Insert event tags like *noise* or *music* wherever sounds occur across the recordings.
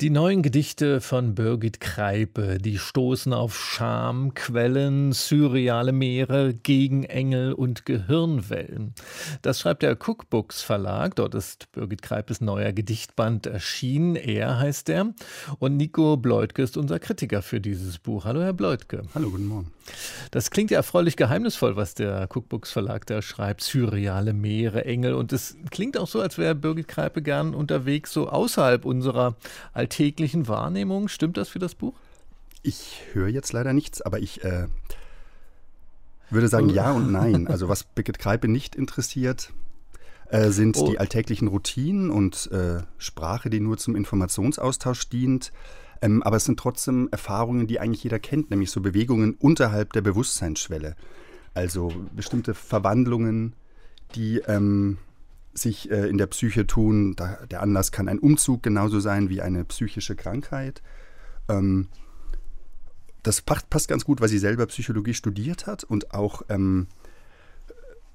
die neuen Gedichte von Birgit Kreipe, die stoßen auf Scham, Quellen, surreale Meere, Gegenengel und Gehirnwellen. Das schreibt der Cookbooks Verlag. Dort ist Birgit Kreipes neuer Gedichtband erschienen. Er heißt er. Und Nico Bleutke ist unser Kritiker für dieses Buch. Hallo, Herr Bleutke. Hallo, guten Morgen. Das klingt ja erfreulich geheimnisvoll, was der Cookbooks Verlag da schreibt. Surreale Meere, Engel. Und es klingt auch so, als wäre Birgit Kreipe gern unterwegs, so außerhalb unserer alltäglichen Wahrnehmung. Stimmt das für das Buch? Ich höre jetzt leider nichts, aber ich äh, würde sagen ja und nein. Also was Birgit Kreipe nicht interessiert, äh, sind oh. die alltäglichen Routinen und äh, Sprache, die nur zum Informationsaustausch dient. Ähm, aber es sind trotzdem Erfahrungen, die eigentlich jeder kennt, nämlich so Bewegungen unterhalb der Bewusstseinsschwelle. Also bestimmte Verwandlungen, die ähm, sich äh, in der Psyche tun. Da, der Anlass kann ein Umzug genauso sein wie eine psychische Krankheit. Ähm, das passt, passt, ganz gut, weil sie selber Psychologie studiert hat und auch ähm,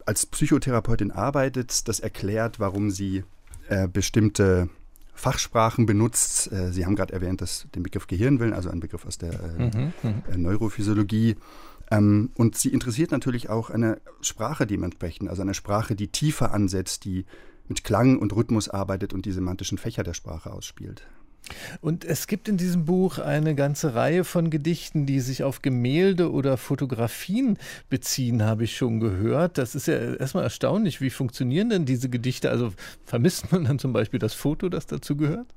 als Psychotherapeutin arbeitet. Das erklärt, warum sie äh, bestimmte Fachsprachen benutzt. Äh, sie haben gerade erwähnt, dass den Begriff Gehirnwellen, also ein Begriff aus der äh, mhm, mhm. Neurophysiologie, ähm, und sie interessiert natürlich auch eine Sprache dementsprechend, also eine Sprache, die tiefer ansetzt, die mit Klang und Rhythmus arbeitet und die semantischen Fächer der Sprache ausspielt. Und es gibt in diesem Buch eine ganze Reihe von Gedichten, die sich auf Gemälde oder Fotografien beziehen, habe ich schon gehört. Das ist ja erstmal erstaunlich. Wie funktionieren denn diese Gedichte? Also vermisst man dann zum Beispiel das Foto, das dazu gehört?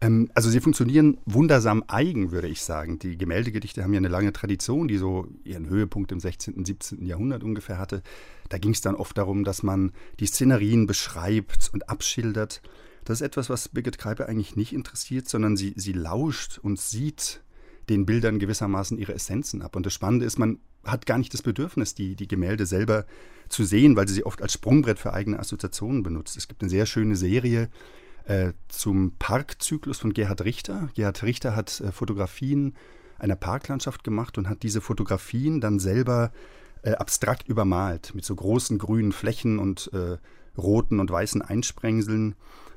Ähm, also sie funktionieren wundersam eigen, würde ich sagen. Die Gemäldegedichte haben ja eine lange Tradition, die so ihren Höhepunkt im 16., 17. Jahrhundert ungefähr hatte. Da ging es dann oft darum, dass man die Szenerien beschreibt und abschildert. Das ist etwas, was Birgit Kreipe eigentlich nicht interessiert, sondern sie, sie lauscht und sieht den Bildern gewissermaßen ihre Essenzen ab. Und das Spannende ist, man hat gar nicht das Bedürfnis, die, die Gemälde selber zu sehen, weil sie sie oft als Sprungbrett für eigene Assoziationen benutzt. Es gibt eine sehr schöne Serie, äh, zum Parkzyklus von Gerhard Richter. Gerhard Richter hat äh, Fotografien einer Parklandschaft gemacht und hat diese Fotografien dann selber äh, abstrakt übermalt mit so großen grünen Flächen und äh, roten und weißen Einsprengseln.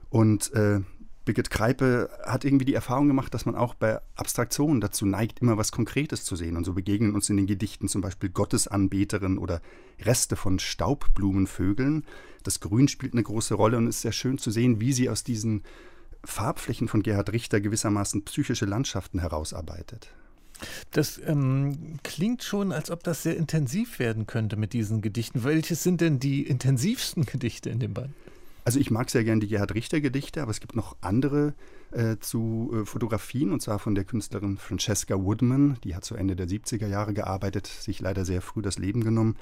Und äh, Birgit Kreipe hat irgendwie die Erfahrung gemacht, dass man auch bei Abstraktionen dazu neigt, immer was Konkretes zu sehen. Und so begegnen uns in den Gedichten zum Beispiel Gottesanbeterinnen oder Reste von Staubblumenvögeln. Das Grün spielt eine große Rolle und es ist sehr schön zu sehen, wie sie aus diesen Farbflächen von Gerhard Richter gewissermaßen psychische Landschaften herausarbeitet. Das ähm, klingt schon, als ob das sehr intensiv werden könnte mit diesen Gedichten. Welches sind denn die intensivsten Gedichte in dem Band? Also ich mag sehr gerne die Gerhard Richter Gedichte, aber es gibt noch andere äh, zu äh, Fotografien und zwar von der Künstlerin Francesca Woodman. Die hat zu Ende der 70er Jahre gearbeitet, sich leider sehr früh das Leben genommen.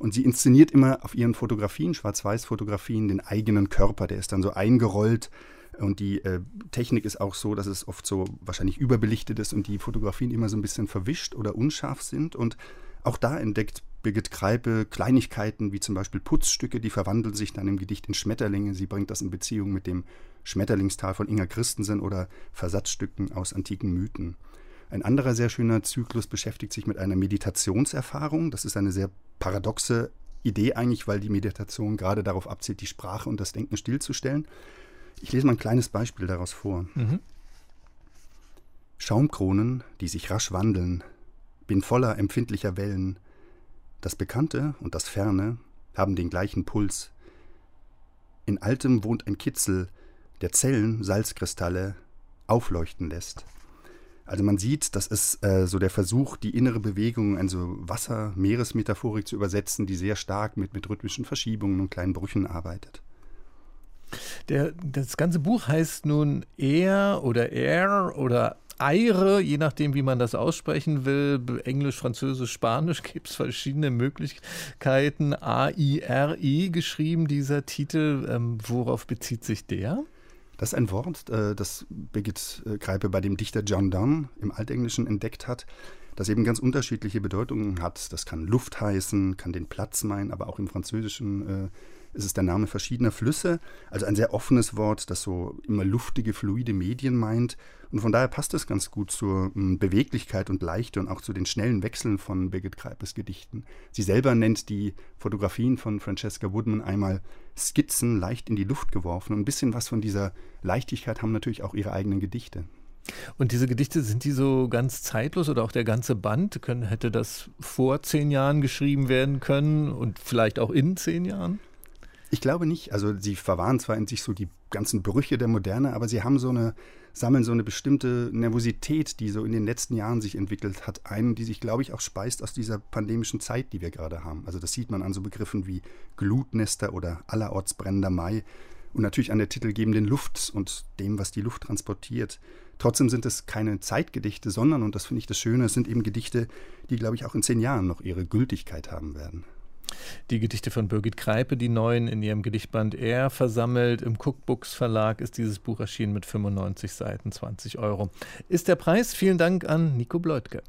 Und sie inszeniert immer auf ihren Fotografien, Schwarz-Weiß-Fotografien, den eigenen Körper. Der ist dann so eingerollt. Und die äh, Technik ist auch so, dass es oft so wahrscheinlich überbelichtet ist und die Fotografien immer so ein bisschen verwischt oder unscharf sind. Und auch da entdeckt Birgit Kreipe Kleinigkeiten wie zum Beispiel Putzstücke, die verwandeln sich dann im Gedicht in Schmetterlinge. Sie bringt das in Beziehung mit dem Schmetterlingstal von Inga Christensen oder Versatzstücken aus antiken Mythen. Ein anderer sehr schöner Zyklus beschäftigt sich mit einer Meditationserfahrung. Das ist eine sehr paradoxe Idee eigentlich, weil die Meditation gerade darauf abzielt, die Sprache und das Denken stillzustellen. Ich lese mal ein kleines Beispiel daraus vor. Mhm. Schaumkronen, die sich rasch wandeln, bin voller empfindlicher Wellen. Das Bekannte und das Ferne haben den gleichen Puls. In Altem wohnt ein Kitzel, der Zellen, Salzkristalle aufleuchten lässt. Also man sieht, das ist äh, so der Versuch, die innere Bewegung, also Wasser-Meeresmetaphorik zu übersetzen, die sehr stark mit, mit rhythmischen Verschiebungen und kleinen Brüchen arbeitet. Der, das ganze Buch heißt nun Er oder Er oder Eire, je nachdem, wie man das aussprechen will, Englisch, Französisch, Spanisch, *laughs* gibt es verschiedene Möglichkeiten. A-I-R-I geschrieben, dieser Titel. Ähm, worauf bezieht sich der? Das ist ein Wort, äh, das Birgit Kreipe äh, bei dem Dichter John Donne im Altenglischen entdeckt hat. Das eben ganz unterschiedliche Bedeutungen hat. Das kann Luft heißen, kann den Platz meinen, aber auch im Französischen äh, ist es der Name verschiedener Flüsse. Also ein sehr offenes Wort, das so immer luftige, fluide Medien meint. Und von daher passt es ganz gut zur hm, Beweglichkeit und Leichte und auch zu den schnellen Wechseln von Birgit Kreipes Gedichten. Sie selber nennt die Fotografien von Francesca Woodman einmal Skizzen leicht in die Luft geworfen. Und ein bisschen was von dieser Leichtigkeit haben natürlich auch ihre eigenen Gedichte. Und diese Gedichte, sind die so ganz zeitlos oder auch der ganze Band? Können, hätte das vor zehn Jahren geschrieben werden können und vielleicht auch in zehn Jahren? Ich glaube nicht. Also sie verwahren zwar in sich so die ganzen Brüche der Moderne, aber sie haben so eine, sammeln so eine bestimmte Nervosität, die so in den letzten Jahren sich entwickelt hat, ein, die sich, glaube ich, auch speist aus dieser pandemischen Zeit, die wir gerade haben. Also das sieht man an so Begriffen wie Glutnester oder allerorts brennender Mai und natürlich an der titelgebenden Luft und dem, was die Luft transportiert. Trotzdem sind es keine Zeitgedichte, sondern, und das finde ich das Schöne, es sind eben Gedichte, die, glaube ich, auch in zehn Jahren noch ihre Gültigkeit haben werden. Die Gedichte von Birgit Kreipe, die neuen in ihrem Gedichtband R versammelt. Im Cookbooks Verlag ist dieses Buch erschienen mit 95 Seiten, 20 Euro. Ist der Preis? Vielen Dank an Nico Bleutke.